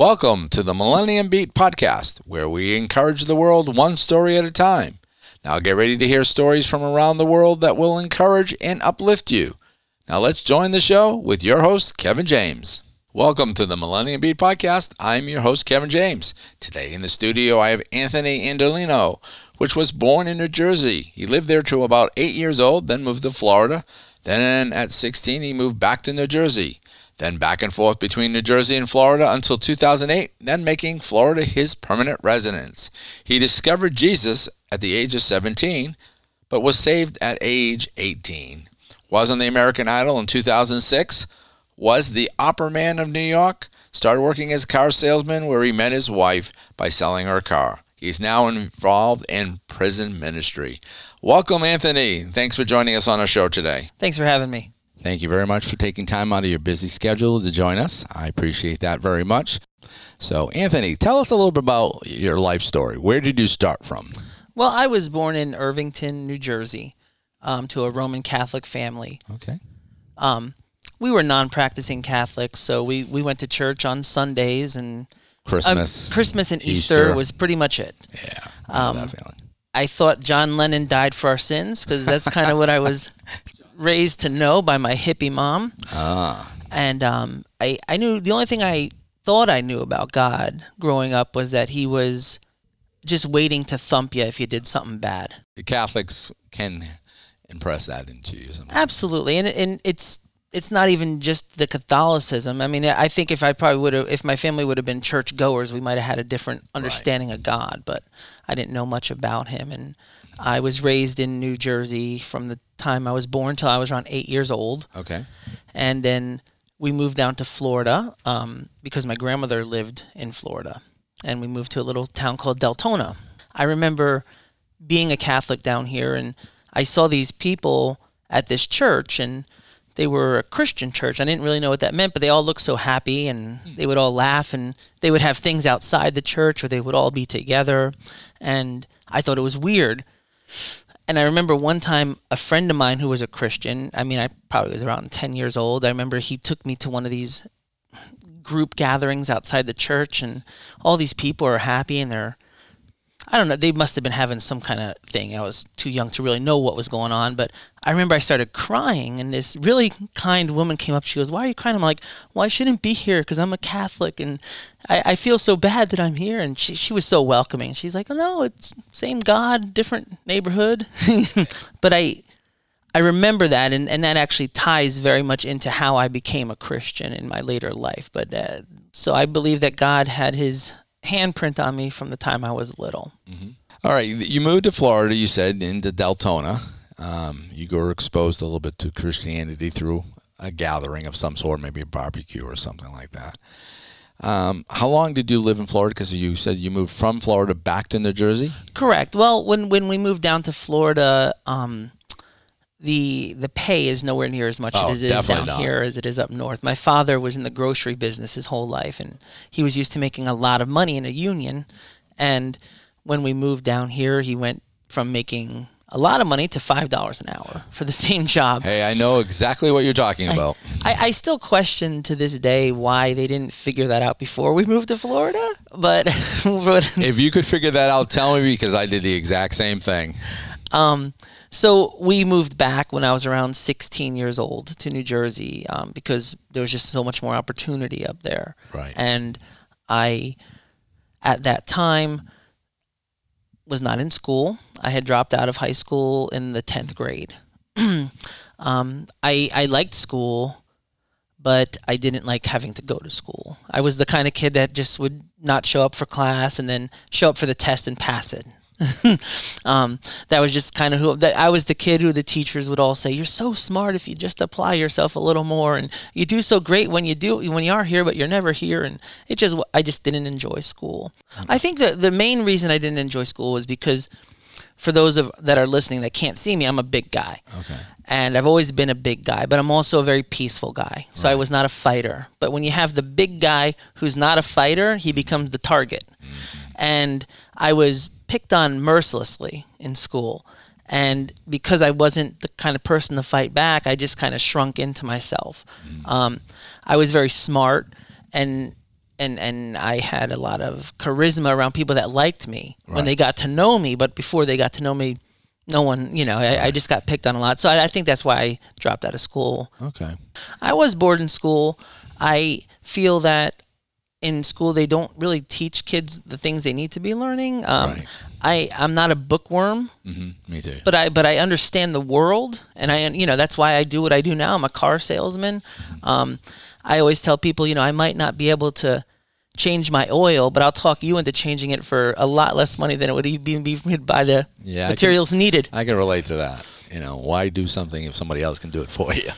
Welcome to the Millennium Beat podcast, where we encourage the world one story at a time. Now get ready to hear stories from around the world that will encourage and uplift you. Now let's join the show with your host, Kevin James. Welcome to the Millennium Beat podcast. I'm your host, Kevin James. Today in the studio, I have Anthony Andolino, which was born in New Jersey. He lived there till about eight years old, then moved to Florida. Then at 16, he moved back to New Jersey then back and forth between New Jersey and Florida until 2008, then making Florida his permanent residence. He discovered Jesus at the age of 17, but was saved at age 18. Was on the American Idol in 2006, was the opera man of New York, started working as a car salesman where he met his wife by selling her car. He's now involved in prison ministry. Welcome, Anthony. Thanks for joining us on our show today. Thanks for having me. Thank you very much for taking time out of your busy schedule to join us. I appreciate that very much. So, Anthony, tell us a little bit about your life story. Where did you start from? Well, I was born in Irvington, New Jersey, um, to a Roman Catholic family. Okay. Um, we were non-practicing Catholics, so we, we went to church on Sundays and Christmas, uh, Christmas and Easter, Easter, was pretty much it. Yeah, I, um, I thought John Lennon died for our sins because that's kind of what I was raised to know by my hippie mom. Ah. And um, I, I knew the only thing I thought I knew about God growing up was that he was just waiting to thump you if you did something bad. The Catholics can impress that into you. Somehow. Absolutely. And, and it's it's not even just the Catholicism. I mean, I think if I probably would have, if my family would have been church goers, we might have had a different understanding right. of God. But I didn't know much about Him, and I was raised in New Jersey from the time I was born till I was around eight years old. Okay. And then we moved down to Florida um, because my grandmother lived in Florida. And we moved to a little town called Deltona. I remember being a Catholic down here, and I saw these people at this church, and they were a Christian church. I didn't really know what that meant, but they all looked so happy, and they would all laugh, and they would have things outside the church, or they would all be together. And I thought it was weird and I remember one time a friend of mine who was a Christian, I mean, I probably was around 10 years old. I remember he took me to one of these group gatherings outside the church, and all these people are happy and they're I don't know. They must have been having some kind of thing. I was too young to really know what was going on, but I remember I started crying, and this really kind woman came up. She goes, "Why are you crying?" I'm like, "Well, I shouldn't be here because I'm a Catholic, and I, I feel so bad that I'm here." And she she was so welcoming. She's like, "No, it's same God, different neighborhood," but I. I remember that, and, and that actually ties very much into how I became a Christian in my later life. But uh, so I believe that God had His handprint on me from the time I was little. Mm-hmm. All right, you moved to Florida. You said into Deltona. Um, you were exposed a little bit to Christianity through a gathering of some sort, maybe a barbecue or something like that. Um, how long did you live in Florida? Because you said you moved from Florida back to New Jersey. Correct. Well, when when we moved down to Florida, um, the the pay is nowhere near as much oh, as it is down not. here as it is up north. My father was in the grocery business his whole life, and he was used to making a lot of money in a union. And when we moved down here, he went from making a lot of money to five dollars an hour for the same job. Hey, I know exactly what you're talking about. I, I, I, still question to this day why they didn't figure that out before we moved to Florida. But if you could figure that out, tell me because I did the exact same thing. Um, so we moved back when I was around 16 years old to New Jersey um, because there was just so much more opportunity up there. Right. And I, at that time, was not in school. I had dropped out of high school in the 10th grade. um, I, I liked school, but I didn't like having to go to school. I was the kind of kid that just would not show up for class and then show up for the test and pass it. um, that was just kind of who that I was the kid who the teachers would all say, "You're so smart if you just apply yourself a little more, and you do so great when you do when you are here, but you're never here." And it just I just didn't enjoy school. I think the the main reason I didn't enjoy school was because for those of that are listening that can't see me, I'm a big guy. Okay. And I've always been a big guy, but I'm also a very peaceful guy. So right. I was not a fighter. But when you have the big guy who's not a fighter, he becomes the target. Mm-hmm. And I was picked on mercilessly in school. And because I wasn't the kind of person to fight back, I just kind of shrunk into myself. Mm. Um, I was very smart, and and and I had a lot of charisma around people that liked me when they got to know me. But before they got to know me, no one, you know, I, I just got picked on a lot. So I, I think that's why I dropped out of school. Okay. I was bored in school. I feel that in school they don't really teach kids the things they need to be learning. Um, Right. I I'm not a bookworm, hmm Me too. but I but I understand the world, and I you know that's why I do what I do now. I'm a car salesman. Um, I always tell people, you know, I might not be able to change my oil, but I'll talk you into changing it for a lot less money than it would even be by the Yeah, I can- materials needed. I can relate to that. You know, why do something if somebody else can do it for you?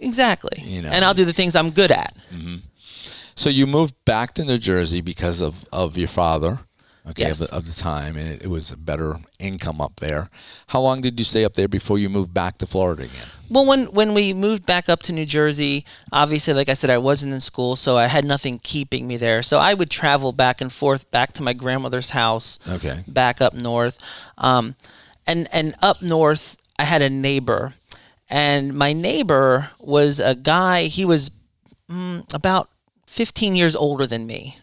Exactly. You know. and I'll do the things I'm good at. So you moved back to New Jersey because of, of your father, okay, Yes. of, the, of the time, and it, it was a better income up there. How long did you stay up there before you moved back to Florida again? Well, when when we moved back up to New Jersey, obviously, like I said, I wasn't in school, so I had nothing keeping me there. So I would travel back and forth back to my grandmother's house, Okay. back up north, um, and and up north, I had a neighbor, and my neighbor was a guy. He was mm, about 15 years older than me.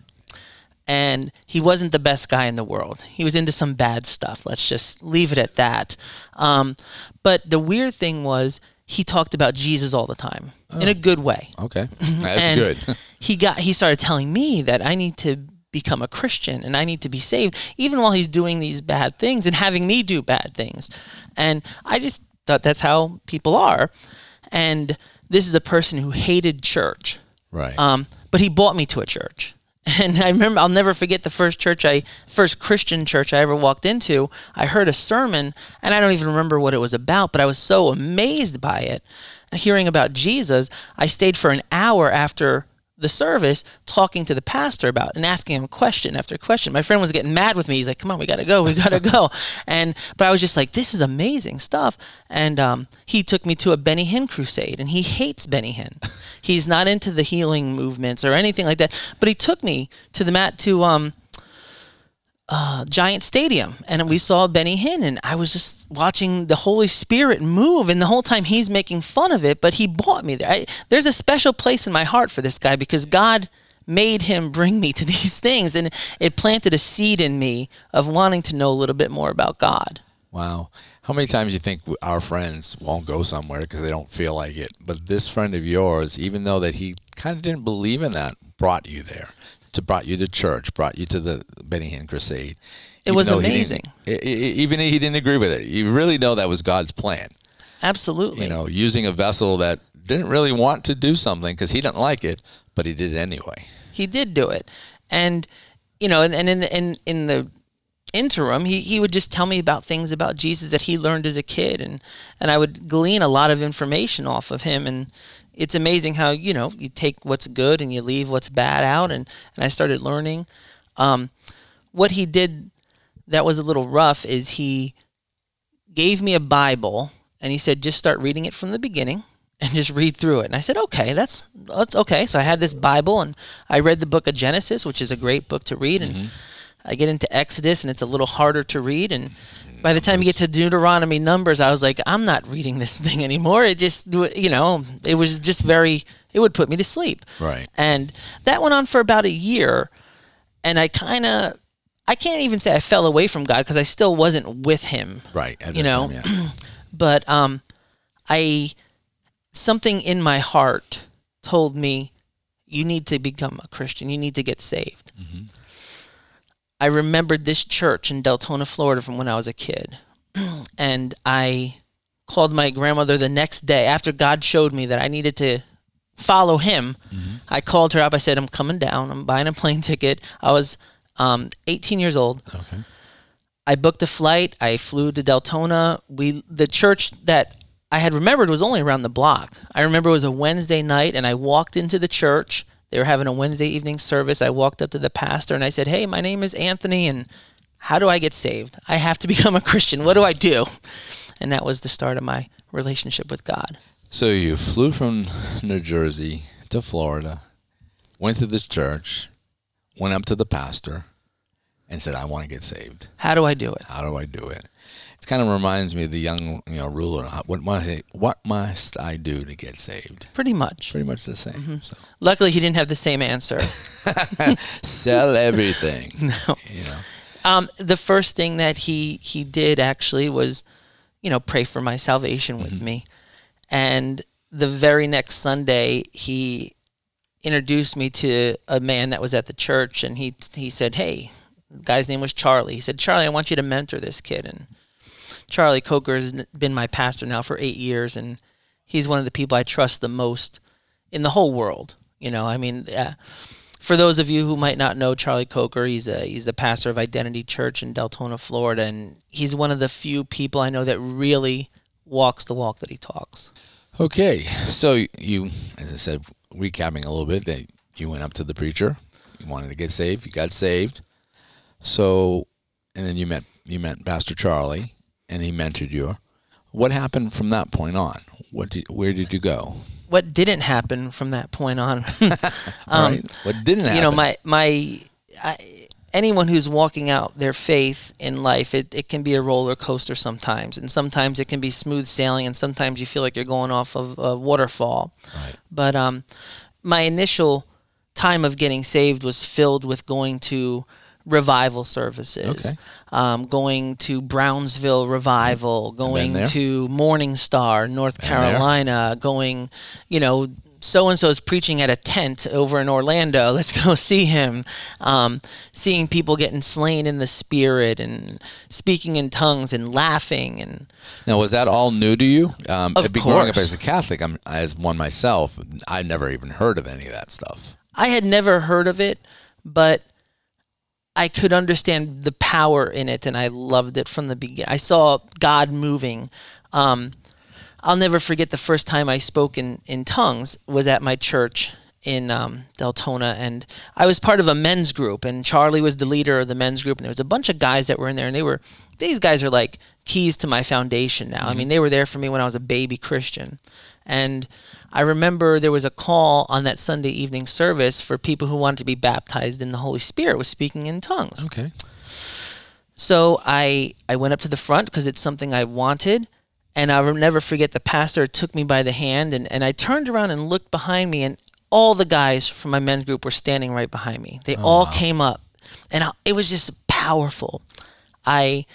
And he wasn't the best guy in the world. He was into some bad stuff. Let's just leave it at that. Um, but the weird thing was, he talked about Jesus all the time in a good way. Okay. That's good. he got he started telling me that I need to become a Christian and I need to be saved, even while he's doing these bad things and having me do bad things. And I just thought that's how people are. And this is a person who hated church. Right. Um, but he brought me to a church. And I remember, I'll never forget the first church I, first Christian church I ever walked into. I heard a sermon, and I don't even remember what it was about, but I was so amazed by it. Hearing about Jesus, I stayed for an hour after the service talking to the pastor about and asking him question after question. My friend was getting mad with me. He's like, "Come on, we gotta go, we gotta go." And but I was just like, "This is amazing stuff." And um, he took me to a Benny Hinn crusade, and he hates Benny Hinn. He's not into the healing movements or anything like that. But he took me to the mat to um, uh, Giant Stadium, and we saw Benny Hinn, and I was just watching the Holy Spirit move, and the whole time he's making fun of it, but he brought me there. I, there's a special place in my heart for this guy because God made him bring me to these things, and it planted a seed in me of wanting to know a little bit more about God. wow. How many times do you think our friends won't go somewhere because they don't feel like it? But this friend of yours, even though that he kind of didn't believe in that, brought you there. To brought you to church, brought you to the Benny Hinn Crusade. It Even was he amazing. even if he didn't agree with it, you really know that was God's plan. Absolutely. you know, using a vessel that didn't really want to do something because he didn't like it, but he did it anyway. he did do it and you know and, and in the in, in the interim he, he would just tell me about things about jesus that he learned as a kid and and i would glean a lot of information off of him and it's amazing how you know you take what's good and you leave what's bad out and and i started learning um, what he did that was a little rough is he gave me a bible and he said just start reading it from the beginning and just read through it. And I said, okay, that's that's okay. So I had this Bible and I read the book of Genesis, which is a great book to read, and I get into Exodus and it's a little harder to read. And by the time you get to Deuteronomy, Numbers, I was like, I'm not reading this thing anymore. It just, you know, it was just very, it would put me to sleep. Right. And that went on for about a year. And I kind of, I can't even say I fell away from God because I still wasn't with Him Right. You know, time, yeah. but um, I something in my heart told me you need to become a Christian. You need to get saved. I remembered this church in Deltona, Florida, from when I was a kid, and I called my grandmother the next day after God showed me that I needed to follow Him. I called her up. I said, "I'm coming down. I'm buying a plane ticket." I was um, 18 years old. okay. I booked a flight. I flew to Deltona. We the church that I had remembered was only around the block. I remember it was a Wednesday night, and I walked into the church. They were having a Wednesday evening service. I walked up to the pastor and I said, "Hey, my name is Anthony, and how do I get saved? I have to become a Christian. What do I do?" And that was the start of my relationship with God. So you flew from New Jersey to Florida, went to this church, went up to the pastor, and said, "I want to get saved. How do I do it? How do I do it?" Kind of reminds me of the young, you know, ruler. What must I, what must I do to get saved? Pretty much. Pretty much the same. So Luckily, he didn't have the same answer. sell everything. No. You know. Um, the first thing that he he did actually was, you know, pray for my salvation with me, and the very next Sunday he introduced me to a man that was at the church, and he he said, "Hey, the guy's name was Charlie." He said, "Charlie, I want you to mentor this kid." And Charlie Coker has been my pastor now for eight years, and he's one of the people I trust the most in the whole world. You know, I mean, uh, for those of you who might not know Charlie Coker, he's a he's the pastor of Identity Church in Deltona, Florida, and he's one of the few people I know that really walks the walk that he talks. Okay, so you, as I said, recapping a little bit, that you went up to the preacher, you wanted to get saved, you got saved. So, and then you met you met Pastor Charlie, and he mentored you. What happened from that point on? What did, where did you go? What didn't happen from that point on? All right. What didn't happen? Um, you know, my my I, anyone who's walking out their faith in life, it, it can be a roller coaster sometimes, and sometimes it can be smooth sailing, and sometimes you feel like you're going off of a waterfall. Right. But um, my initial time of getting saved was filled with going to revival services, Okay. um, going to Brownsville Revival, going to Morning Star, North there. Carolina, going, you know, so and so is preaching at a tent over in Orlando. Let's go see him. Um, seeing people getting slain in the spirit and speaking in tongues and laughing and Now, was that all new to you? Um, Of be- Growing up as a Catholic, I'm, as one myself, I never even heard of any of that stuff. I had never heard of it, but I could understand the power in it, and I loved it from the beginning. I saw God moving. Um, I'll never forget the first time I spoke in, in tongues was at my church in um, Deltona, and I was part of a men's group, and Charlie was the leader of the men's group, and there was a bunch of guys that were in there, and they were these guys are like keys to my foundation now. I mean, they were there for me when I was a baby Christian, and I remember there was a call on that Sunday evening service for people who wanted to be baptized in the Holy Spirit with speaking in tongues. Okay. So I I went up to the front because it's something I wanted, and I'll never forget the pastor took me by the hand and, and I turned around and looked behind me and all the guys from my men's group were standing right behind me. They oh, all came up, and I, it was just powerful. I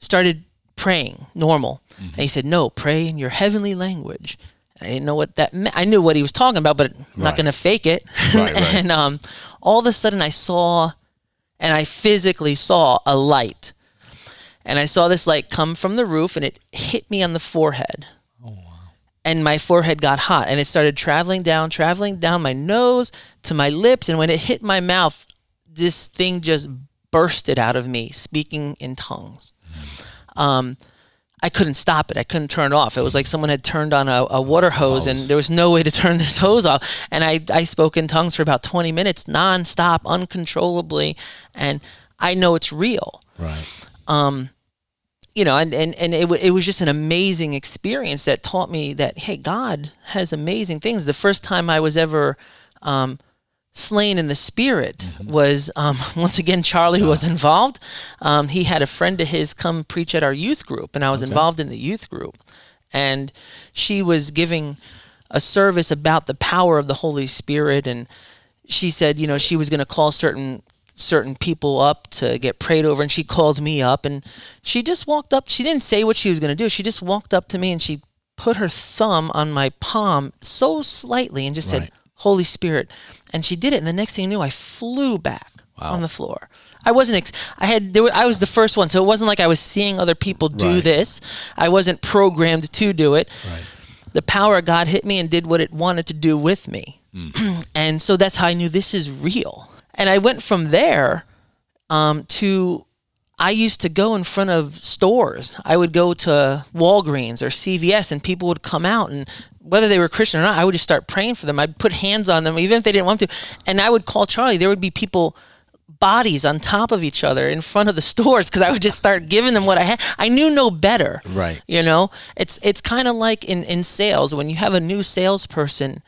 started praying normal, mm-hmm. and he said, "No, pray in your heavenly language." I didn't know what that meant. I knew what he was talking about, but I'm not Right. going to fake it. Right, right. and um, all of a sudden, I saw, and I physically saw a light, and I saw this light come from the roof, and it hit me on the forehead. And my forehead got hot, and it started traveling down, traveling down my nose to my lips, and when it hit my mouth, this thing just bursted out of me, speaking in tongues. Um, I couldn't stop it. I couldn't turn it off. It was like someone had turned on a, a water hose, and there was no way to turn this hose off. And I, I spoke in tongues for about 20 minutes, nonstop, uncontrollably, and I know it's real Right. you know, and, and, and it, w- it was just an amazing experience that taught me that, hey, God has amazing things. The first time I was ever um, slain in the spirit was, um, once again, Charlie was involved. Um, he had a friend of his come preach at our youth group, and I was involved in the youth group. And she was giving a service about the power of the Holy Spirit, and she said, you know, she was going to call certain certain people up to get prayed over and she called me up and she just walked up she didn't say what she was going to do she just walked up to me and she put her thumb on my palm so slightly and just Right. said holy spirit and she did it and the next thing I knew i flew back Wow. on the floor i wasn't ex- i had there were, i was the first one so it wasn't like i was seeing other people do Right. this i wasn't programmed to do it Right. the power of God hit me and did what it wanted to do with me. and so that's how I knew this is real. And I went from there um, to I used to go in front of stores. I would go to Walgreens or CVS and people would come out and whether they were Christian or not, I would just start praying for them. I'd put hands on them even if they didn't want to. And I would call Charlie. There would be people bodies on top of each other in front of the stores because I would just start giving them what I had. I knew no better. Right. You know, it's it's kind of like in in sales when you have a new salesperson,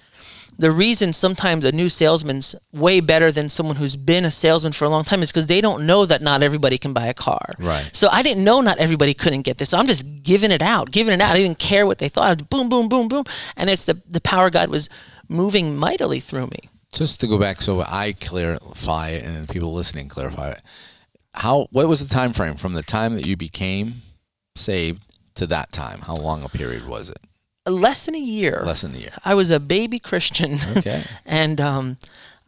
the reason sometimes a new salesman's way better than someone who's been a salesman for a long time is because they don't know that not everybody can buy a car. Right. So I didn't know not everybody couldn't get this. So I'm just giving it out, giving it out. I didn't care what they thought. Boom, boom, boom, boom, and it's the the power God was moving mightily through me. Just to go back, so I clarify it, and people listening clarify it. How? What was the time frame from the time that you became saved to that time? How long a period was it? Less than a year. Less than a year. I was a baby Christian. Okay. and um,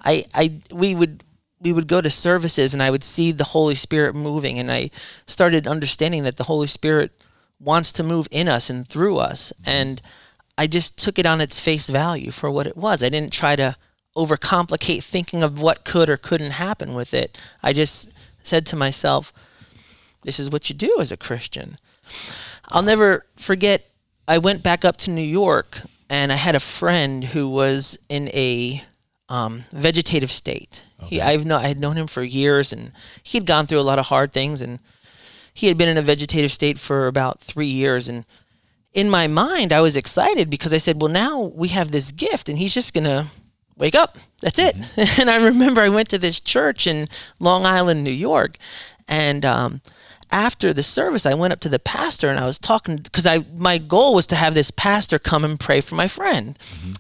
I, I, we would, we would go to services, and I would see the Holy Spirit moving, and I started understanding that the Holy Spirit wants to move in us and through us, and I just took it on its face value for what it was. I didn't try to overcomplicate thinking of what could or couldn't happen with it. I just said to myself, "This is what you do as a Christian." I'll never forget. I went back up to New York, and I had a friend who was in a um, vegetative state. He, I've know, I had known him for years, and he had gone through a lot of hard things, and he had been in a vegetative state for about three years. And in my mind, I was excited because I said, "Well, now we have this gift, and he's just gonna." Wake up. That's it. And I remember I went to this church in Long Island, New York, and um, after the service, I went up to the pastor and I was talking because I my goal was to have this pastor come and pray for my friend,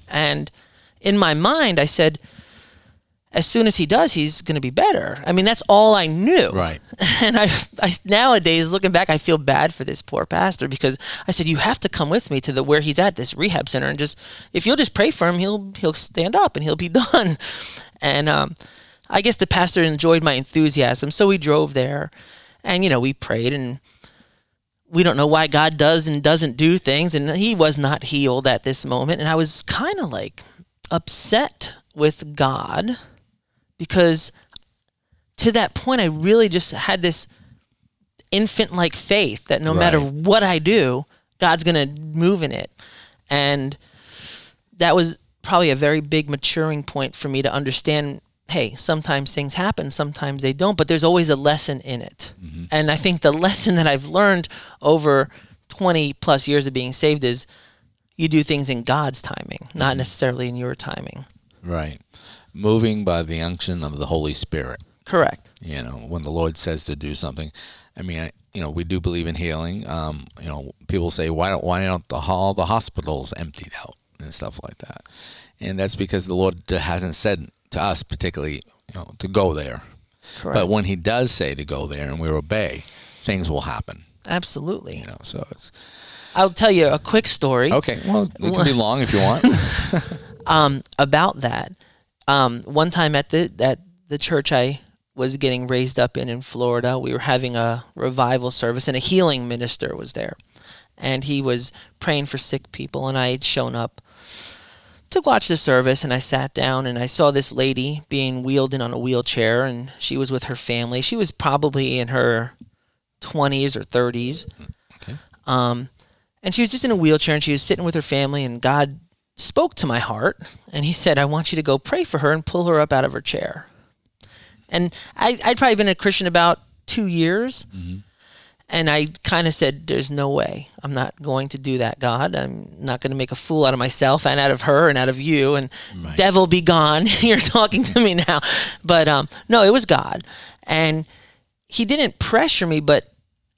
and in my mind I said, as soon as he does, he's going to be better. I mean, that's all I knew. Right. And I, I nowadays looking back, I feel bad for this poor pastor because I said you have to come with me to the where he's at this rehab center and just if you'll just pray for him, he'll he'll stand up and he'll be done. And um, I guess the pastor enjoyed my enthusiasm, so we drove there, and you know we prayed and we don't know why God does and doesn't do things, and he was not healed at this moment, and I was kind of like upset with God because to that point I really just had this infant like faith that no matter what I do, God's going to move in it. And that was probably a very big maturing point for me to understand hey, sometimes things happen, sometimes they don't, but there's always a lesson in it. And I think the lesson that I've learned over 20 plus years of being saved is you do things in God's timing, not necessarily in your timing. Right. Moving by the unction of the Holy Spirit. Correct. You know, when the Lord says to do something, I mean, I, you know, we do believe in healing. Um, you know, people say, why don't why don't the all the hospitals emptied out and stuff like that? And that's because the Lord hasn't said to us particularly, you know, to go there. Correct. But when He does say to go there and we obey, things will happen. Absolutely. You know, so it's I'll tell you a quick story. okay. Well, it can be long if you want. um, about that. Um, one time at the at the church I was getting raised up in in Florida, we were having a revival service, and a healing minister was there, and he was praying for sick people, and I had shown up to watch the service, and I sat down, and I saw this lady being wheeled in on a wheelchair, and she was with her family. She was probably in her twenties or thirties. Okay. Um, and she was just in a wheelchair and she was sitting with her family and God spoke to my heart and he said, I want you to go pray for her and pull her up out of her chair. And I, I'd probably been a Christian about two years. And I kind of said, There's no way. I'm not going to do that, God. I'm not going to make a fool out of myself and out of her and out of you. And Right. devil be gone. You're talking to me now. But um, no, it was God. And he didn't pressure me, but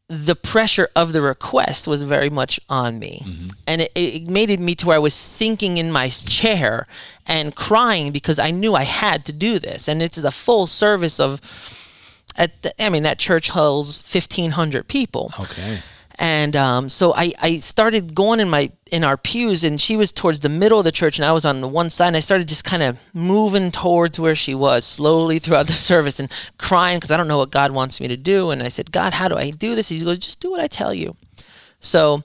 the pressure of the request was very much on me. And it, it made it me to where I was sinking in my chair and crying because I knew I had to do this. And it's a full service of, at the, I mean, that church holds 1,500 people. Okay. and um, so I, I started going in my in our pews and she was towards the middle of the church and i was on the one side and i started just kind of moving towards where she was slowly throughout the service and crying because i don't know what god wants me to do. And i said god how do i do this? He goes just do what i tell you. So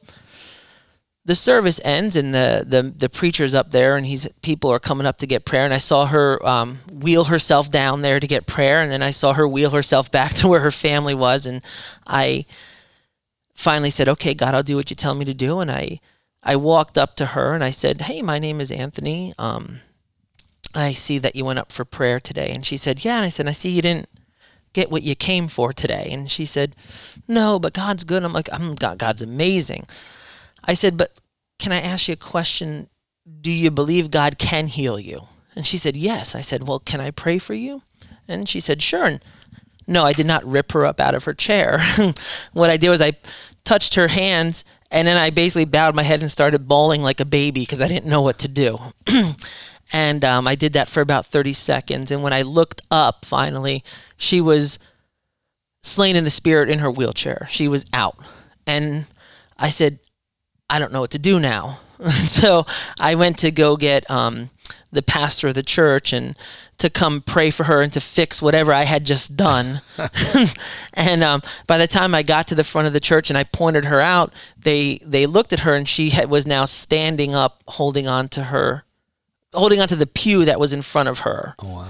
the service ends and the, the the preacher's up there and he's people are coming up to get prayer. And I saw her um, wheel herself down there to get prayer. And then I saw her wheel herself back to where her family was. And I finally said okay God I'll do what you tell me to do. And I I walked up to her and I said hey my name is Anthony. Um, I see that you went up for prayer today. And she said yeah. And I said I see you didn't get what you came for today. And she said no but God's good. I'm like I'm God God's amazing I said, but can I ask you a question? Do you believe God can heal you? And she said, Yes. I said, Well, can I pray for you? And she said, Sure. And no, I did not rip her up out of her chair. what I did was I touched her hands and then I basically bowed my head and started bawling like a baby because I didn't know what to do. and um, I did that for about 30 seconds. And when I looked up, finally, she was slain in the spirit in her wheelchair. She was out. And I said, I don't know what to do now. so I went to go get um, the pastor of the church and to come pray for her and to fix whatever I had just done. and um, by the time I got to the front of the church and I pointed her out, they they looked at her and she had, was now standing up, holding on to her, holding on to the pew that was in front of her. Oh wow!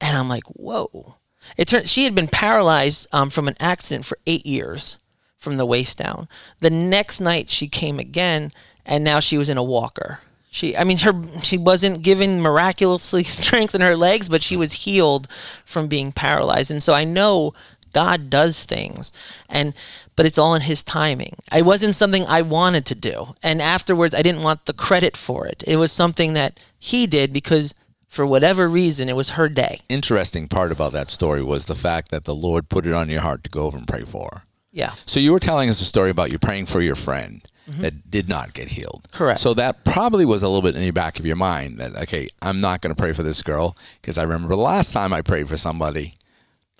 And I'm like, whoa! It turned she had been paralyzed um, from an accident for eight years from the waist down. The next night she came again, and now she was in a walker. She, I mean, her she wasn't given miraculously strength in her legs, but she was healed from being paralyzed. And so I know God does things, and but it's all in His timing. It wasn't something I wanted to do, and afterwards I didn't want the credit for it. It was something that He did because for whatever reason it was her day. Interesting part about that story was the fact that the Lord put it on your heart to go over and pray for her. Yeah. So you were telling us a story about you praying for your friend mm-hmm. that did not get healed. Correct. So that probably was a little bit in the back of your mind that okay, I'm not going to pray for this girl because I remember the last time I prayed for somebody,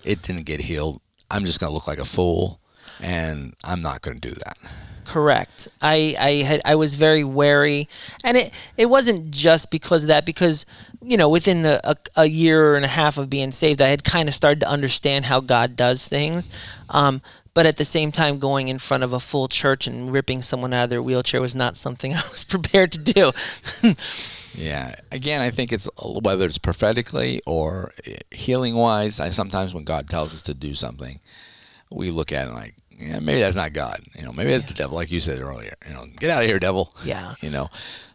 it didn't get healed. I'm just going to look like a fool, and I'm not going to do that. Correct. I I had I was very wary, and it it wasn't just because of that. Because you know, within the a, a year and a half of being saved, I had kind of started to understand how God does things. Um, but at the same time going in front of a full church and ripping someone out of their wheelchair was not something I was prepared to do. yeah, again, I think it's whether it's prophetically or healing wise. I sometimes when God tells us to do something, we look at it like, yeah, maybe that's not God. You know, maybe that's yeah. the devil, like you said earlier. You know, get out of here, devil. Yeah. You know,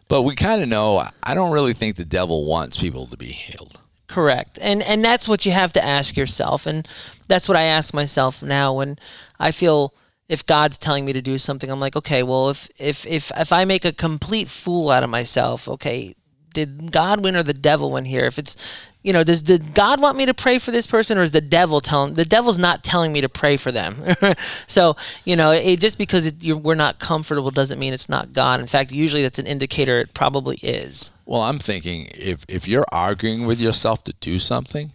but we kind of know. I don't really think the devil wants people to be healed. Correct. And and that's what you have to ask yourself and that's what I ask myself now when I feel if God's telling me to do something I'm like, okay, well if if if if I make a complete fool out of myself, okay, did God win or the devil win here? If it's you know, does did God want me to pray for this person, or is the devil telling the devil's not telling me to pray for them? so you know, it, just because it, we're not comfortable doesn't mean it's not God. In fact, usually that's an indicator it probably is. Well, I'm thinking if if you're arguing with yourself to do something,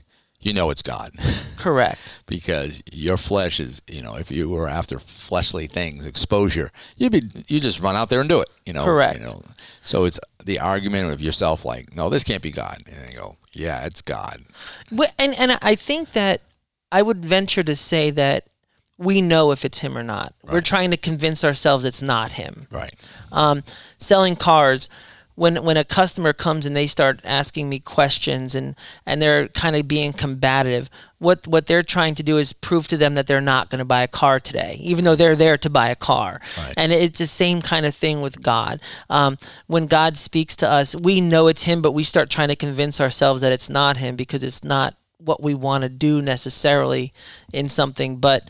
you know it's God. Correct. because your flesh is, you know, if you were after fleshly things, exposure, you'd be you just run out there and do it. You know. Correct. You know, so it's the argument of yourself, like, no, this can't be God, and they go, yeah, it's God. And and I think that I would venture to say that we know if it's him or not. Right. We're trying to convince ourselves it's not him. Right. Um, selling cars when when a customer comes and they start asking me questions and and they're kind of being combative what what they're trying to do is prove to them that they're not going to buy a car today even though they're there to buy a car right. and it's the same kind of thing with god um, when god speaks to us we know it's him but we start trying to convince ourselves that it's not him because it's not what we want to do necessarily in something but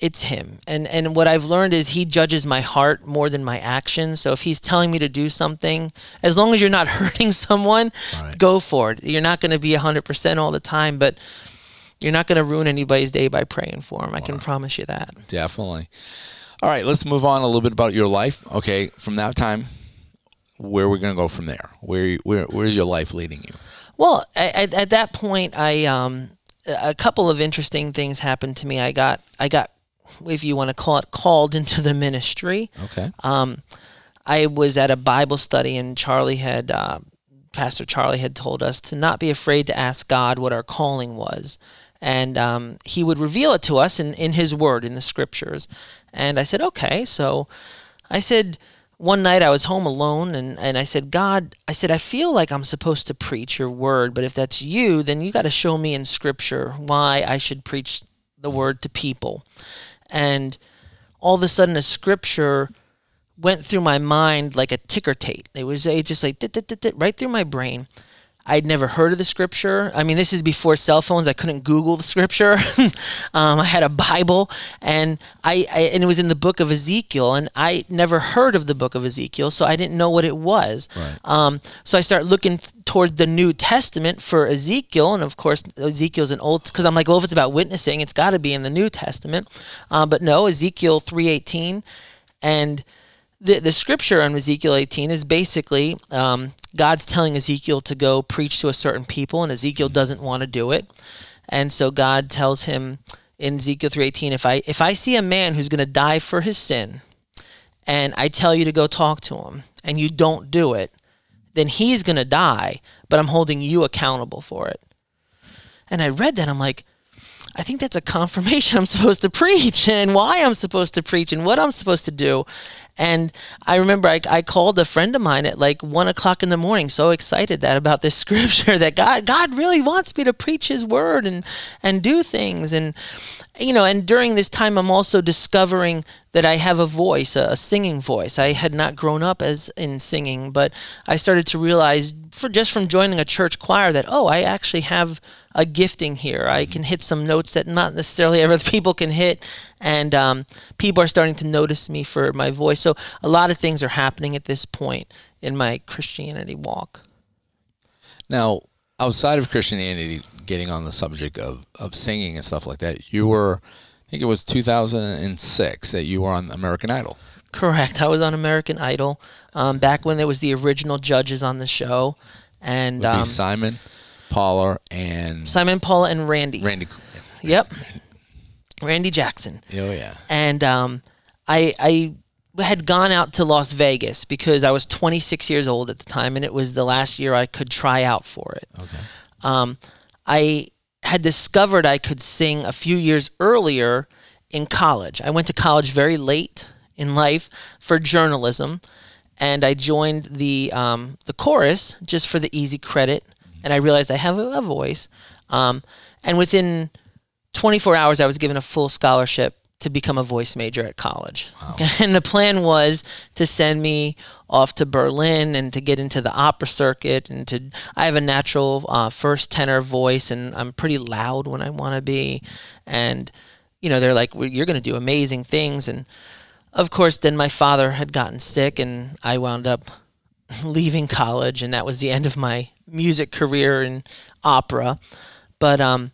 it's him. And and what I've learned is he judges my heart more than my actions. So if he's telling me to do something, as long as you're not hurting someone, right. go for it. You're not going to be 100% all the time, but you're not going to ruin anybody's day by praying for them. Wow. I can promise you that. Definitely. All right, let's move on a little bit about your life. Okay, from that time, where we're we going to go from there? Where where where's your life leading you? Well, at, at that point, I um, a couple of interesting things happened to me. I got I got if you want to call it, called into the ministry. Okay. Um, I was at a Bible study, and Charlie had, uh, Pastor Charlie had told us to not be afraid to ask God what our calling was. And um, he would reveal it to us in, in his word, in the scriptures. And I said, okay. So I said, one night I was home alone and, and I said, God, I said, I feel like I'm supposed to preach your word, but if that's you, then you got to show me in scripture why I should preach the word to people and all of a sudden a scripture went through my mind like a ticker tape. It was it just like dit, dit, dit, right through my brain. I'd never heard of the scripture. I mean, this is before cell phones. I couldn't Google the scripture. um, I had a Bible, and I, I, and it was in the book of Ezekiel, and I never heard of the book of Ezekiel, so I didn't know what it was. Right. Um, so I start looking toward the New Testament for Ezekiel, and of course Ezekiel's an old because I'm like, well, if it's about witnessing, it's got to be in the New Testament. Uh, but no, Ezekiel three eighteen, and the, the scripture on Ezekiel 18 is basically um, God's telling Ezekiel to go preach to a certain people, and Ezekiel doesn't want to do it. And so God tells him in Ezekiel 3:18, if I if I see a man who's going to die for his sin, and I tell you to go talk to him, and you don't do it, then he's going to die, but I'm holding you accountable for it. And I read that, I'm like, I think that's a confirmation I'm supposed to preach and why I'm supposed to preach and what I'm supposed to do. And I remember I, I called a friend of mine at like one o'clock in the morning, so excited that about this scripture that God God really wants me to preach His word and and do things and you know. And during this time, I'm also discovering that I have a voice, a, a singing voice. I had not grown up as in singing, but I started to realize for just from joining a church choir that oh, I actually have a gifting here. I can hit some notes that not necessarily other people can hit, and um, people are starting to notice me for my voice. So a lot of things are happening at this point in my Christianity walk. Now, outside of Christianity, getting on the subject of, of singing and stuff like that, you were, I think it was 2006 that you were on American Idol. Correct. I was on American Idol um, back when there was the original judges on the show, and Would be um, Simon, Paula, and Simon, Paula, and Randy. Randy. Yep. Randy Jackson. Oh yeah. and um, I I had gone out to Las Vegas because I was 26 years old at the time, and it was the last year I could try out for it. Okay. Um, I had discovered I could sing a few years earlier in college. I went to college very late in life for journalism, and I joined the um, the chorus just for the easy credit. And I realized I have a, a voice. Um, and within 24 hours, I was given a full scholarship to become a voice major at college. And the plan was to send me off to Berlin and to get into the opera circuit. And to, I have a natural uh, first tenor voice, and I'm pretty loud when I want to be. And, you know, they're like, well, you're going to do amazing things. And of course, then my father had gotten sick, and I wound up leaving college, and that was the end of my music career in opera. But um,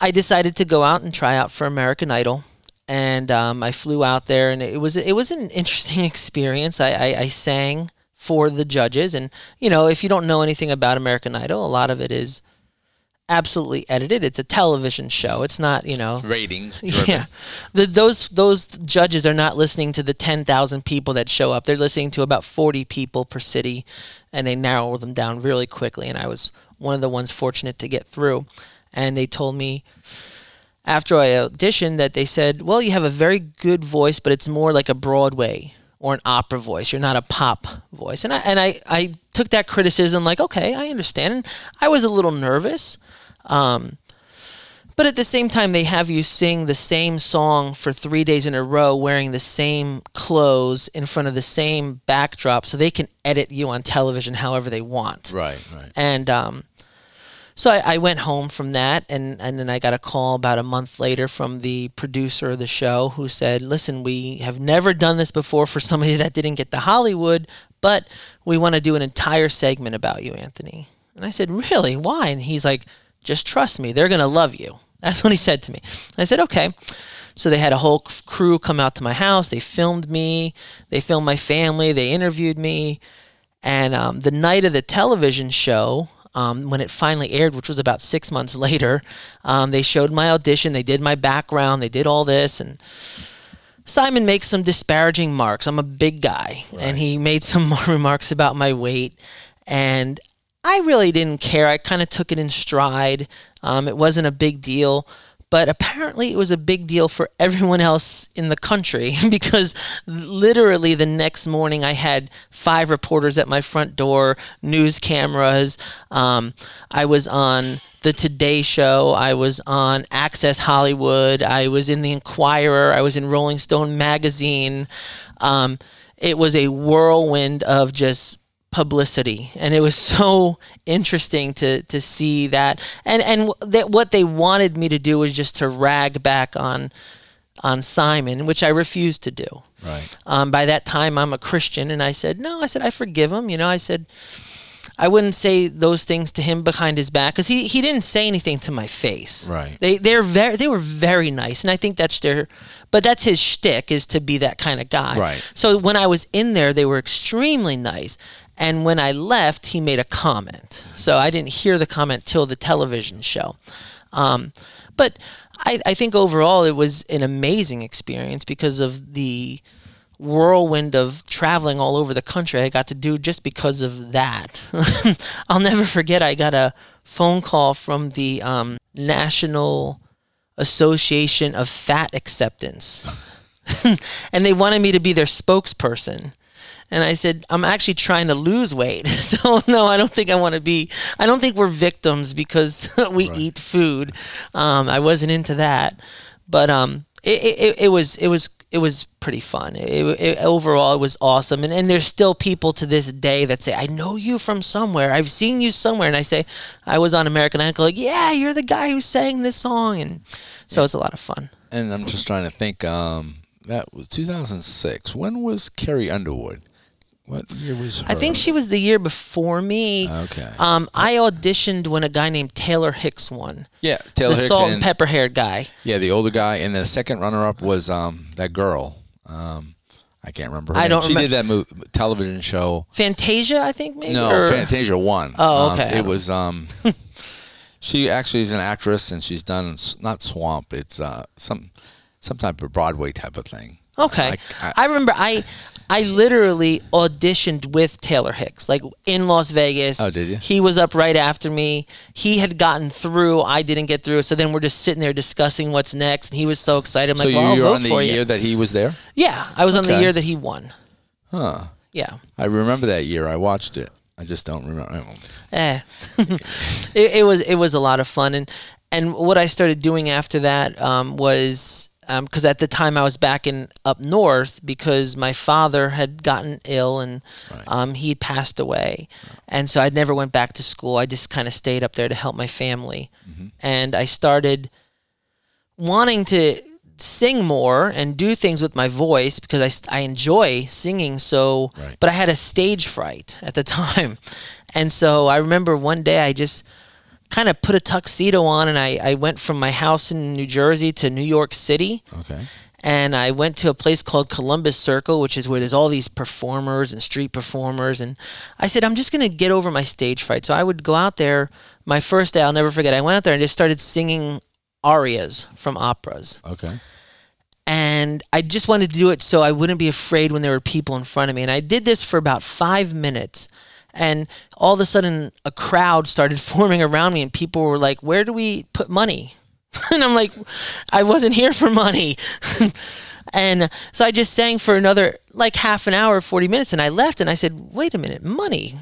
I decided to go out and try out for American Idol, and um, I flew out there, and it was it was an interesting experience. I, I, I sang for the judges, and you know, if you don't know anything about American Idol, a lot of it is absolutely edited. It's a television show. It's not you know Ratings. yeah, the, those those judges are not listening to the ten thousand people that show up. They're listening to about forty people per city, and they narrow them down really quickly. And I was one of the ones fortunate to get through. And they told me after I auditioned that they said, "Well, you have a very good voice, but it's more like a Broadway or an opera voice. You're not a pop voice." And I and I I took that criticism like, "Okay, I understand." And I was a little nervous. Um, but at the same time, they have you sing the same song for three days in a row, wearing the same clothes in front of the same backdrop, so they can edit you on television however they want. Right. Right. And um, so I, I went home from that, and, and then I got a call about a month later from the producer of the show who said, Listen, we have never done this before for somebody that didn't get to Hollywood, but we want to do an entire segment about you, Anthony. And I said, Really? Why? And he's like, Just trust me, they're going to love you. That's what he said to me. I said, Okay. So they had a whole crew come out to my house. They filmed me, they filmed my family, they interviewed me. And um, the night of the television show, um, when it finally aired, which was about six months later, um, they showed my audition. They did my background. They did all this, and Simon makes some disparaging marks. I'm a big guy, and he made some more remarks about my weight, and I really didn't care. I kind of took it in stride. Um, it wasn't a big deal. But apparently, it was a big deal for everyone else in the country because literally the next morning I had five reporters at my front door, news cameras. Um, I was on the Today Show. I was on Access Hollywood. I was in the Inquirer. I was in Rolling Stone magazine. Um, it was a whirlwind of just publicity and it was so interesting to to see that and and that what they wanted me to do was just to rag back on on Simon which I refused to do Right. um, by that time I'm a Christian and I said no I said I forgive him you know I said I wouldn't say those things to him behind his back because he, he didn't say anything to my face. Right. They they're very they were very nice, and I think that's their, but that's his shtick is to be that kind of guy. Right. So when I was in there, they were extremely nice, and when I left, he made a comment. So I didn't hear the comment till the television show, um, but I I think overall it was an amazing experience because of the whirlwind of traveling all over the country I got to do just because of that. I'll never forget I got a phone call from the um, National Association of Fat Acceptance. and they wanted me to be their spokesperson. And I said, I'm actually trying to lose weight. So, no, I don't think I want to be, I don't think we're victims because we Right. eat food. Um, I wasn't into that. But um, it, it, it was, it was, it was pretty fun. It, it, overall, it was awesome. And, and there's still people to this day that say, I know you from somewhere. I've seen you somewhere. And I say, I was on American Idol. Like, yeah, you're the guy who sang this song. And so it's a lot of fun. And I'm just trying to think. Um, that was 2006. When was Carrie Underwood? What year was her? I think she was the year before me. Okay. Um, I auditioned when a guy named Taylor Hicks won. yeah, Taylor the Hicks salt and- and pepper haired guy. Yeah, the older guy, and the second runner-up was um that girl. Um, I can't remember. Her I name. don't She remem- did that mo- television show. Fantasia, I think maybe. No, or- Fantasia won. Oh, Um, okay. I it was um. she actually is an actress, and she's done not Swamp. It's uh some some type of Broadway type of thing. Okay. Like, I- I, remember I I literally auditioned with Taylor Hicks, like in Las Vegas. Oh, did you? He was up right after me. He had gotten through. I didn't get through. So then we're just sitting there discussing what's next, and he was so excited. I'm So like, you, well, you were on the year you. that he was there. Yeah, I was on the year that he won. Huh. Yeah. I remember that year. I watched it. I just don't remember. Eh. it, it was it was a lot of fun and and what I started doing after that um, was because at the time I was back in up north because my father had gotten ill and Right. um, he passed away, and so I never went back to school. I just kind of stayed up there to help my family, and I started wanting to sing more and do things with my voice because I, I enjoy singing so Right. but I had a stage fright at the time and so I remember one day I just kind of put a tuxedo on and I, I went from my house in New Jersey to New York City Okay. and I went to a place called Columbus Circle, which is where there's all these performers and street performers. And I said, I'm just going to get over my stage fright. So I would go out there. My first day, I'll never forget. I went out there and just started singing arias from operas. Okay. And I just wanted to do it so I wouldn't be afraid when there were people in front of me. And I did this for about five minutes. And all of a sudden, a crowd started forming around me, and people were like, Where do we put money? and I'm like, I wasn't here for money. and so I just sang for another like half an hour, 40 minutes, and I left and I said, wait a minute, money.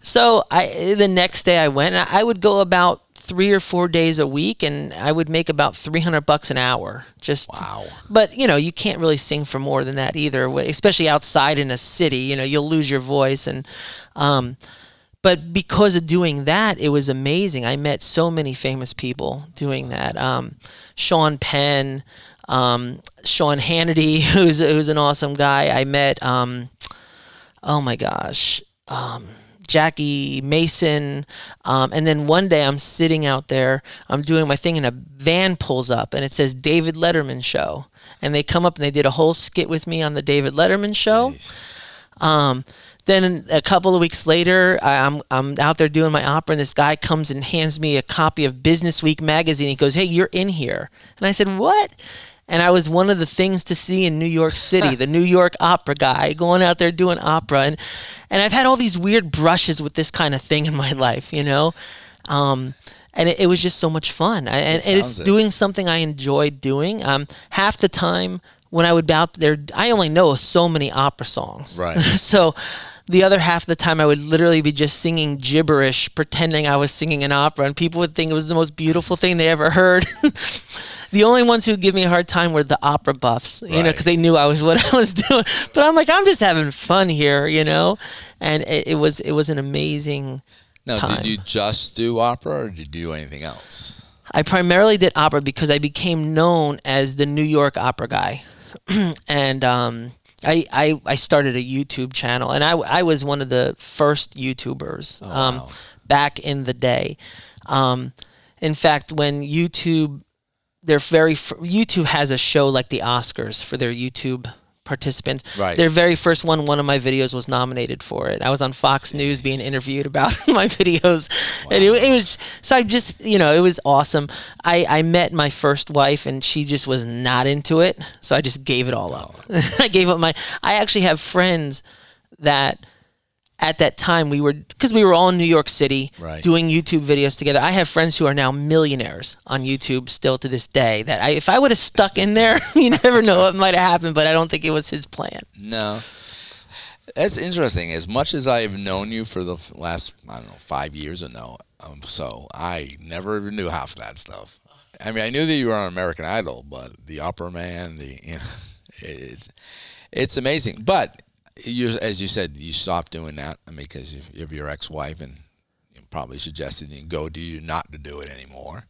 so I the next day I went and I would go about three or four days a week and I would make about 300 bucks an hour. Just Wow. but you know you can't really sing for more than that either especially outside in a city you know you'll lose your voice and um but because of doing that it was amazing i met so many famous people doing that um sean penn um sean hannity who's who's an awesome guy i met um oh my gosh um Jackie Mason, um, and then one day I'm sitting out there, I'm doing my thing, and a van pulls up, and it says David Letterman Show, and they come up and they did a whole skit with me on the David Letterman Show. Um, then a couple of weeks later, I'm I'm out there doing my opera, and this guy comes and hands me a copy of Business Week magazine. He goes, "Hey, you're in here," and I said, "What?" And I was one of the things to see in New York City, the New York opera guy going out there doing opera, and and I've had all these weird brushes with this kind of thing in my life, you know. Um, and it, it was just so much fun, I, and, and it's it. doing something I enjoyed doing. Um, half the time when I would be out there, I only know so many opera songs, Right. so the other half of the time I would literally be just singing gibberish, pretending I was singing an opera, and people would think it was the most beautiful thing they ever heard. the only ones who give me a hard time were the opera buffs, you know, because they knew I was what I was doing. But I'm like, I'm just having fun here, you know, and it, it was it was an amazing. Now, time. did you just do opera, or did you do anything else? I primarily did opera because I became known as the New York opera guy, and um, I, I I started a YouTube channel, and I I was one of the first YouTubers um, wow. back in the day. Um, in fact, when YouTube, their very YouTube has a show like the Oscars for their YouTube participants. Right. Their very first one, one of my videos was nominated for it. I was on Fox News being interviewed about my videos, and it, it was so I just you know it was awesome. I I met my first wife, and she just was not into it, so I just gave it all up. I gave up my. I actually have friends that at that time we were because we were all in New York City Right. doing YouTube videos together. I have friends who are now millionaires on YouTube still to this day. That I, if I would have stuck in there, you never know what might have happened. But I don't think it was his plan. No. That's interesting. As much as I've known you for the last, I don't know, five years or no, um, so I never knew half of that stuff. I mean, I knew that you were on American Idol, but the Opera Man, the you know, it's it's amazing. But you, as you said, you stopped doing that. I mean, because of your ex-wife, and you probably suggested you go to you not to do it anymore.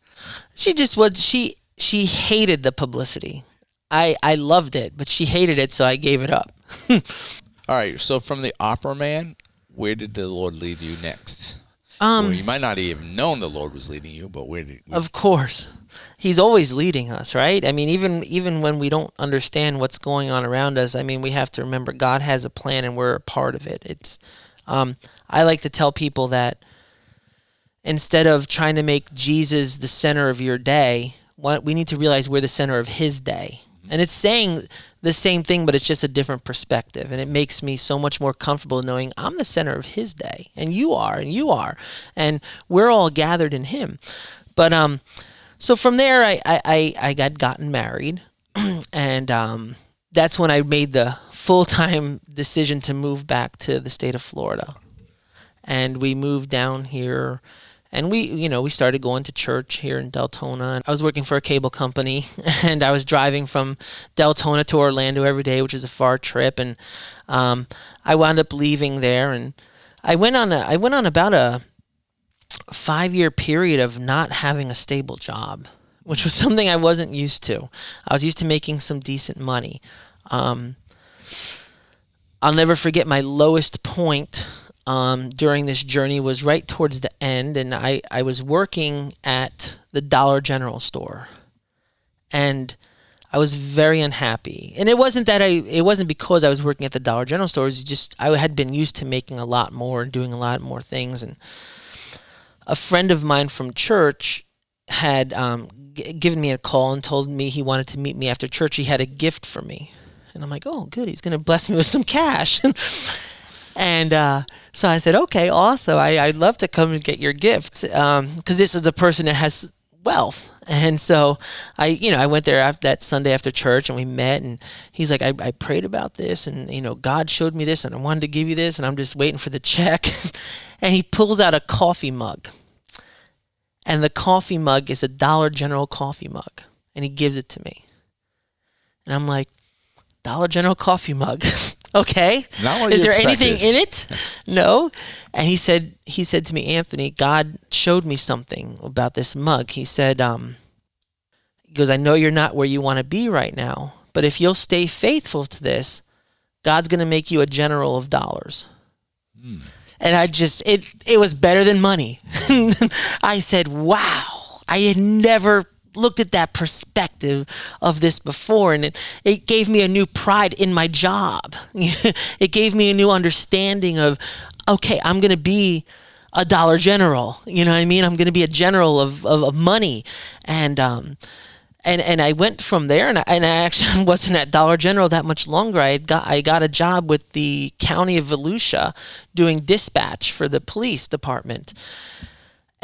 She just was she she hated the publicity. I I loved it, but she hated it, so I gave it up. All right. So from the Opera Man, where did the Lord lead you next? Um, well, you might not even known the Lord was leading you, but where did? Of course. He's always leading us, right? I mean, even even when we don't understand what's going on around us, I mean, we have to remember God has a plan and we're a part of it. It's um, I like to tell people that instead of trying to make Jesus the center of your day, what we need to realize we're the center of his day. And it's saying the same thing, but it's just a different perspective. And it makes me so much more comfortable knowing I'm the center of his day. And you are, and you are. And we're all gathered in him. But um so from there I I, I, got gotten married and um that's when I made the full time decision to move back to the state of Florida. And we moved down here and we you know we started going to church here in deltona i was working for a cable company and i was driving from deltona to orlando every day which is a far trip and um, i wound up leaving there and i went on a, i went on about a five year period of not having a stable job which was something i wasn't used to i was used to making some decent money um, i'll never forget my lowest point um, during this journey was right towards the end, and I, I was working at the Dollar General store, and I was very unhappy. And it wasn't that I it wasn't because I was working at the Dollar General store. It was just I had been used to making a lot more and doing a lot more things. And a friend of mine from church had um, g- given me a call and told me he wanted to meet me after church. He had a gift for me, and I'm like, oh, good. He's gonna bless me with some cash. And uh, so I said, okay, awesome. I, I'd love to come and get your gift because this is a person that has wealth. And so I, you know, I went there after that Sunday after church and we met and he's like, I, I prayed about this and, you know, God showed me this and I wanted to give you this and I'm just waiting for the check. and he pulls out a coffee mug. And the coffee mug is a Dollar General coffee mug. And he gives it to me. And I'm like, Dollar General coffee mug. okay. Is there anything in it? No. And he said he said to me, Anthony, God showed me something about this mug. He said, um, he goes, I know you're not where you want to be right now, but if you'll stay faithful to this, God's gonna make you a general of dollars. And I just it it was better than money. I said, Wow. I had never looked at that perspective of this before and it, it gave me a new pride in my job. It gave me a new understanding of okay i'm going to be a dollar general you know what i mean? I'm going to be a general of, of, of money. And um and and I went from there, and I, and I actually wasn't at Dollar General that much longer. I got I got a job with the county of Volusia, doing dispatch for the police department,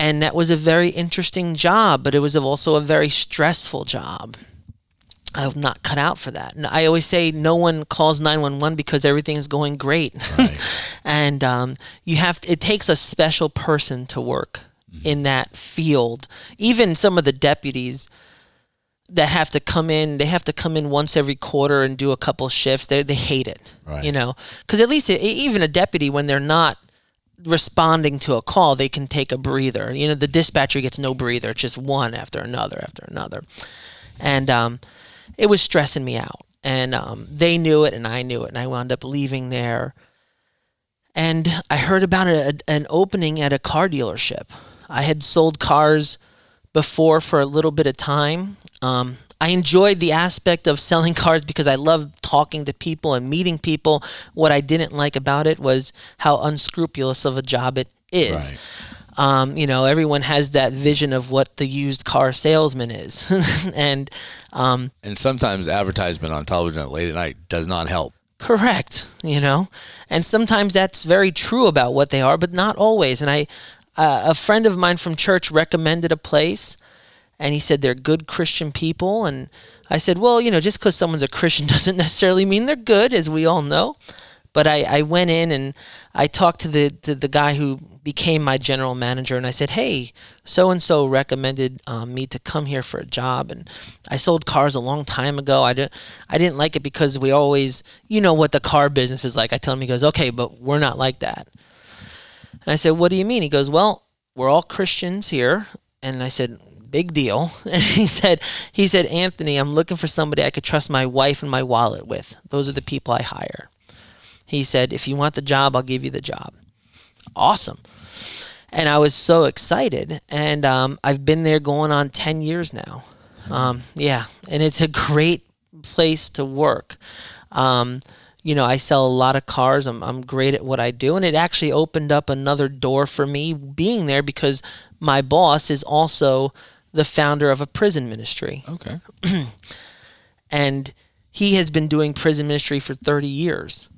and that was a very interesting job, but it was also a very stressful job. I'm not cut out for that. And I always say no one calls 911 because everything's going great. and um, you have it takes a special person to work in that field. Even some of the deputies, that have to come in. They have to come in once every quarter and do a couple shifts. They they hate it, Right. you know, because at least e- even a deputy when they're not responding to a call, they can take a breather. You know, the dispatcher gets no breather; it's just one after another after another, and um, it was stressing me out. And um, they knew it, and I knew it, and I wound up leaving there. And I heard about a, an opening at a car dealership. I had sold cars before for a little bit of time. Um, I enjoyed the aspect of selling cars because I love talking to people and meeting people. What I didn't like about it was how unscrupulous of a job it is. Right. Um, you know, everyone has that vision of what the used car salesman is, and um, And sometimes advertisement on television at late at night does not help. Correct, you know, and sometimes that's very true about what they are, but not always. And I, uh, a friend of mine from church recommended a place, and he said they're good Christian people, and I said, well, you know, just because someone's a Christian doesn't necessarily mean they're good, as we all know. But I, I went in and I talked to the to the guy who became my general manager, and I said, hey, so and so recommended um, me to come here for a job, and I sold cars a long time ago. I didn't I didn't like it because we always, you know, what the car business is like. I tell him, he goes, okay, but we're not like that. And I said, what do you mean? He goes, well, we're all Christians here, and I said. Big deal. And he said, he said, Anthony, I'm looking for somebody I could trust my wife and my wallet with. Those are the people I hire. He said, if you want the job, I'll give you the job. Awesome. And I was so excited. And um, I've been there going on 10 years now. Um, yeah. And it's a great place to work. Um, you know, I sell a lot of cars. I'm, I'm great at what I do. And it actually opened up another door for me being there because my boss is also the founder of a prison ministry. Okay. and he has been doing prison ministry for 30 years.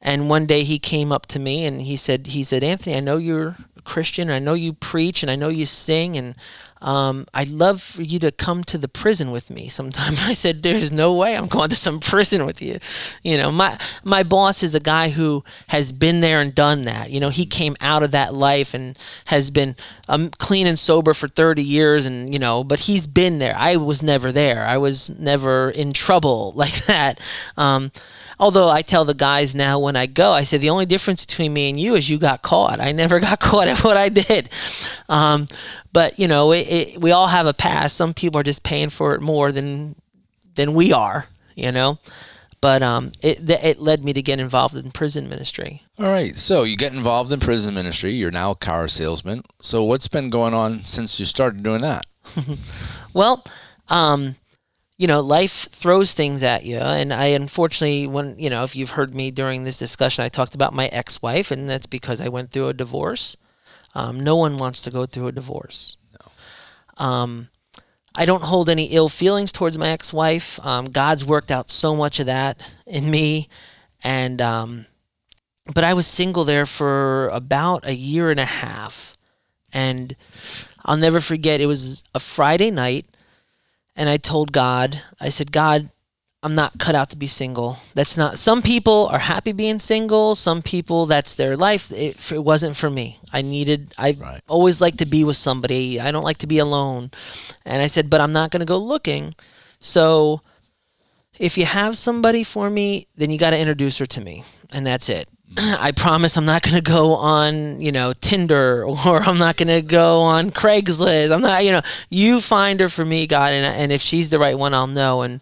And one day he came up to me and he said he said anthony i know you're a christian. I know you preach and i know you sing and um, i'd love for you to come to the prison with me sometime. I said there's no way i'm going to some prison with you. You know my my boss is a guy who has been there and done that. You know he came out of that life and has been um, clean and sober for 30 years and you know but he's been there. I was never there. I was never in trouble like that. Um, Although I tell the guys now when I go, I say the only difference between me and you is you got caught. I never got caught at what I did. Um, but you know, it, it, we all have a past. Some people are just paying for it more than than we are. You know, but um, it th- it led me to get involved in prison ministry. All right. So you get involved in prison ministry. You're now a car salesman. So what's been going on since you started doing that? Well, um, you know, life throws things at you, and I unfortunately, when you know, if you've heard me during this discussion, I talked about my ex-wife, and that's because I went through a divorce. Um, no one wants to go through a divorce. No. Um, I don't hold any ill feelings towards my ex-wife. Um, God's worked out so much of that in me, and um, but I was single there for about a year and a half, and I'll never forget. It was a Friday night, and I told God, I said, God, I'm not cut out to be single. That's not. Some people are happy being single. Some people, that's their life. It, it wasn't for me. I needed. I Right. always like to be with somebody. I don't like to be alone. And I said, but I'm not going to go looking. So, if you have somebody for me, then you got to introduce her to me, and that's it. I promise I'm not going to go on, you know, Tinder or I'm not going to go on Craigslist. I'm not, you know, you find her for me, God, and, and if she's the right one, I'll know. And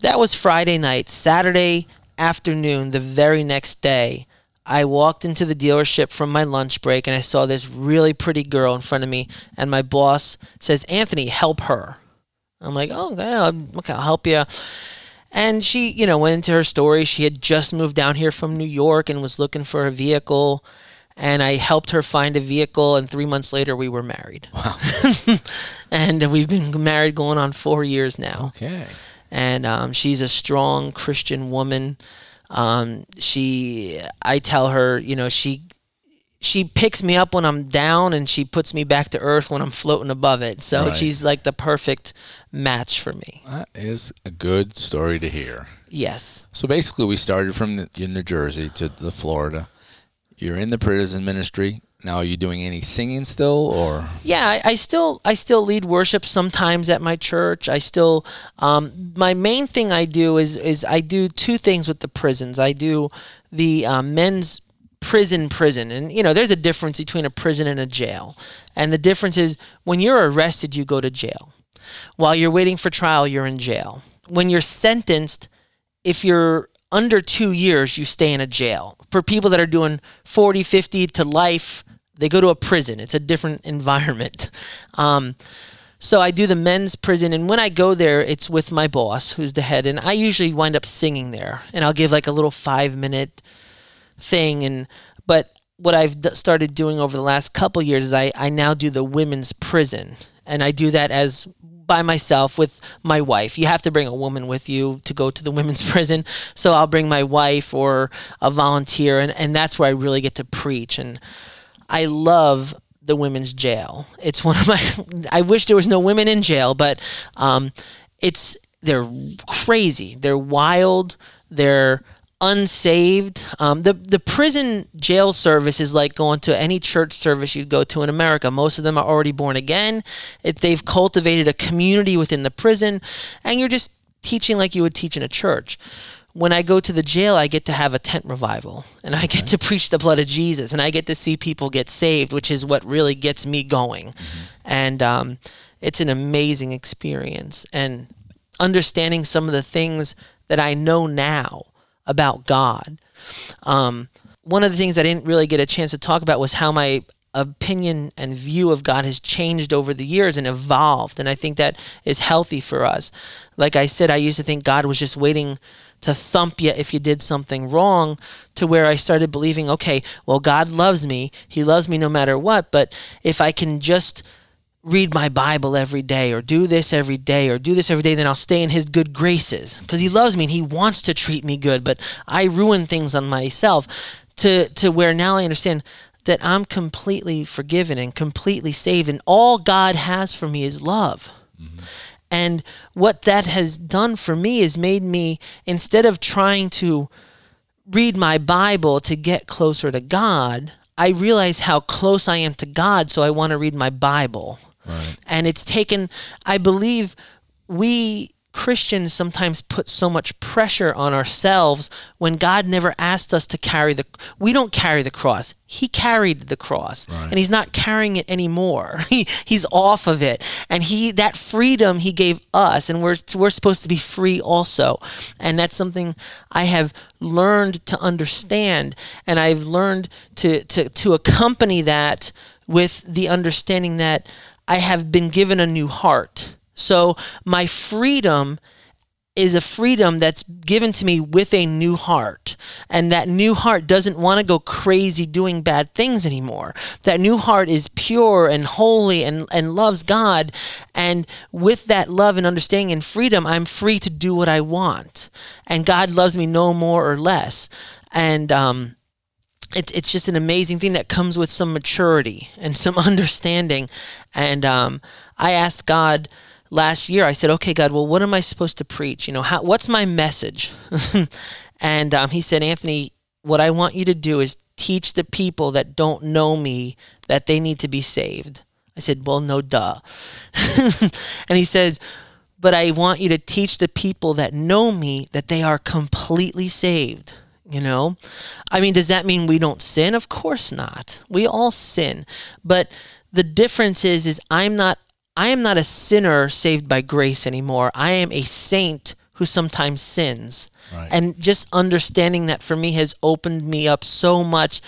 that was Friday night. Saturday afternoon, the very next day, I walked into the dealership from my lunch break and I saw this really pretty girl in front of me. And my boss says, Anthony, help her. I'm like, oh, okay, I'll, okay, I'll help you. And she, you know, went into her story. She had just moved down here from New York and was looking for a vehicle. And I helped her find a vehicle. And three months later, we were married. Wow. and we've been married going on four years now Okay. and um, she's a strong Christian woman. Um, she, I tell her, you know, she she picks me up when I'm down, and she puts me back to earth when I'm floating above it. So Right. she's like the perfect match for me. That is a good story to hear. Yes, So basically, we started from the, in New Jersey to the Florida. You're in the prison ministry. Now, are you doing any singing still, or Yeah, I, I still I still lead worship sometimes at my church. I still um, my main thing I do is is I do two things with the prisons. I do the uh, men's prison prison. And you know there's a difference between a prison and a jail. And the difference is when you're arrested you go to jail. While you're waiting for trial you're in jail. When you're sentenced if you're under two years you stay in a jail. For people that are doing 40 50 to life they go to a prison. It's a different environment. Um, so I do the men's prison, and when I go there, it's with my boss, who's the head, and I usually wind up singing there, and I'll give like a little five minute thing, and but what I've d- started doing over the last couple years is I I now do the women's prison, and I do that as by myself with my wife. You have to bring a woman with you to go to the women's prison. So I'll bring my wife or a volunteer and, and that's where I really get to preach. And I love the women's jail. It's one of my. I wish there was no women in jail, but um, it's they're crazy. They're wild. They're unsaved. Um, the the prison jail service is like going to any church service you'd go to in America. Most of them are already born again. It, they've cultivated a community within the prison, and you're just teaching like you would teach in a church when I go to the jail, I get to have a tent revival and I get to preach the blood of Jesus and I get to see people get saved, which is what really gets me going. Mm-hmm. And um, it's an amazing experience. And understanding some of the things that I know now about God. Um, one of the things I didn't really get a chance to talk about was how my opinion and view of God has changed over the years and evolved. And I think that is healthy for us. Like I said, I used to think God was just waiting to thump you if you did something wrong to where I started believing, okay, well, God loves me. He loves me no matter what. But if I can just read my Bible every day or do this every day or do this every day, then I'll stay in His good graces because He loves me and He wants to treat me good. But I ruin things on myself to, to where now I understand that I'm completely forgiven and completely saved, and all God has for me is love. Mm-hmm. And what that has done for me is made me, instead of trying to read my Bible to get closer to God, I realize how close I am to God, so I want to read my Bible. Right. And it's taken, I believe, we Christians sometimes put so much pressure on ourselves when God never asked us to carry the we don't carry the cross. He carried the cross right. and he's not carrying it anymore. He he's off of it. And he that freedom he gave us and we're we're supposed to be free also. And that's something I have learned to understand and I've learned to to to accompany that with the understanding that I have been given a new heart so my freedom is a freedom that's given to me with a new heart. And that new heart doesn't want to go crazy doing bad things anymore. That new heart is pure and holy and, and loves God. And with that love and understanding and freedom, I'm free to do what I want. And God loves me no more or less. And, um, it's it's just an amazing thing that comes with some maturity and some understanding. And um, I asked God, last year, I said, okay, God, well, what am I supposed to preach? You know, how, what's my message? and um, he said, Anthony, what I want you to do is teach the people that don't know me that they need to be saved. I said, well, no, duh. and he says, but I want you to teach the people that know me that they are completely saved. You know, I mean, does that mean we don't sin? Of course not. We all sin. But the difference is, is I'm not I am not a sinner saved by grace anymore. I am a saint who sometimes sins. Right. And just understanding that for me has opened me up so much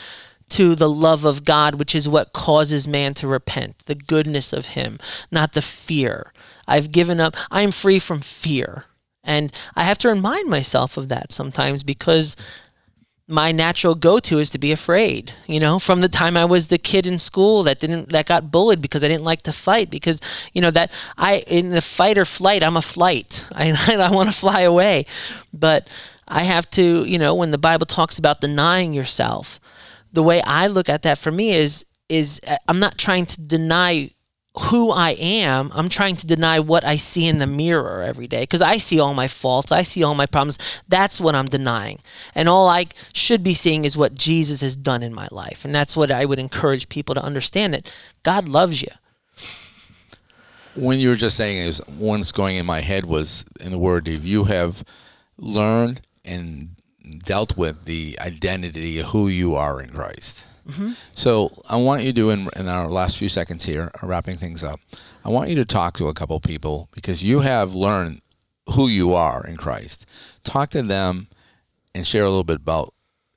to the love of God, which is what causes man to repent, the goodness of Him, not the fear. I've given up, I'm free from fear. And I have to remind myself of that sometimes because my natural go-to is to be afraid you know from the time i was the kid in school that didn't that got bullied because i didn't like to fight because you know that i in the fight or flight i'm a flight. I, I want to fly away. But i have to you know when the bible talks about denying yourself the way i look at that for me is is uh, i'm not trying to deny who I am, I'm trying to deny what I see in the mirror every day because I see all my faults, I see all my problems. That's what I'm denying. And all I should be seeing is what Jesus has done in my life. And that's what I would encourage people to understand that God loves you. When you were just saying is one's going in my head was in the word if you have learned and dealt with the identity of who you are in Christ. Mm-hmm. So I want you to, in, in our last few seconds here, wrapping things up, I want you to talk to a couple people because you have learned who you are in Christ. Talk to them and share a little bit about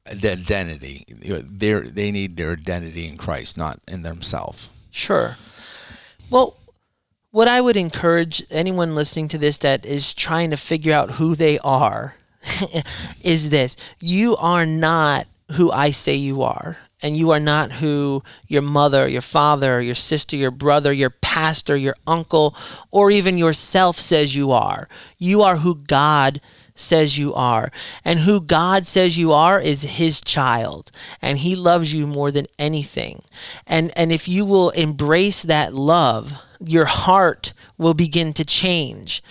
the identity. They they need their identity in Christ, not in themselves. Sure. Well, what I would encourage anyone listening to this that is trying to figure out who they are is this: you are not who I say you are and you are not who your mother, your father, your sister, your brother, your pastor, your uncle, or even yourself says you are. You are who God says you are. And who God says you are is his child. And he loves you more than anything. And and if you will embrace that love, your heart will begin to change.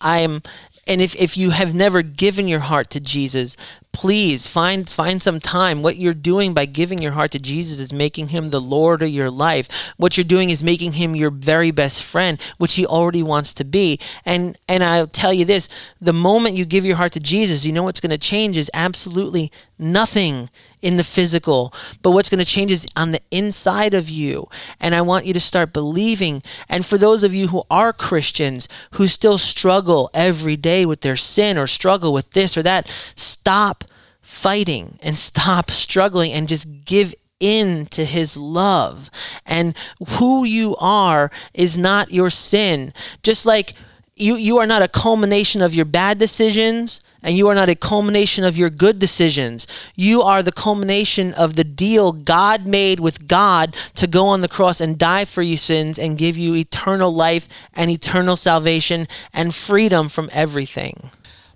I'm and if, if you have never given your heart to Jesus, please find find some time what you're doing by giving your heart to jesus is making him the lord of your life what you're doing is making him your very best friend which he already wants to be and and i'll tell you this the moment you give your heart to jesus you know what's going to change is absolutely nothing in the physical, but what's going to change is on the inside of you. And I want you to start believing. And for those of you who are Christians who still struggle every day with their sin or struggle with this or that, stop fighting and stop struggling and just give in to his love. And who you are is not your sin. Just like you, you are not a culmination of your bad decisions and you are not a culmination of your good decisions. You are the culmination of the deal God made with God to go on the cross and die for your sins and give you eternal life and eternal salvation and freedom from everything.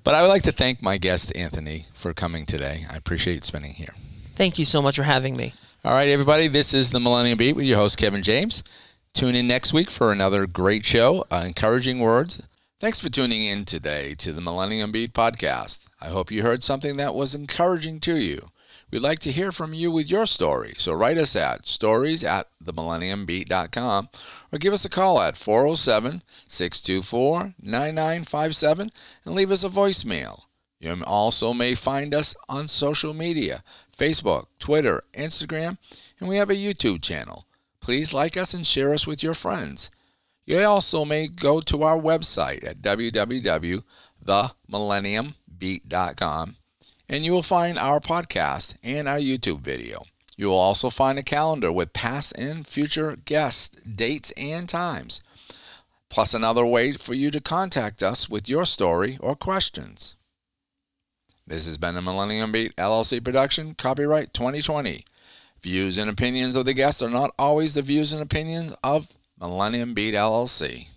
But I would like to thank my guest, Anthony, for coming today. I appreciate spending here. Thank you so much for having me. All right, everybody, this is the Millennium Beat with your host, Kevin James. Tune in next week for another great show, uh, encouraging words Thanks for tuning in today to the Millennium Beat podcast. I hope you heard something that was encouraging to you. We'd like to hear from you with your story, so write us at stories at themillenniumbeat.com or give us a call at 407 624 9957 and leave us a voicemail. You also may find us on social media Facebook, Twitter, Instagram, and we have a YouTube channel. Please like us and share us with your friends. You also may go to our website at www.themillenniumbeat.com and you will find our podcast and our YouTube video. You will also find a calendar with past and future guests, dates, and times, plus another way for you to contact us with your story or questions. This has been a Millennium Beat LLC production, copyright 2020. Views and opinions of the guests are not always the views and opinions of Millennium Beat LLC.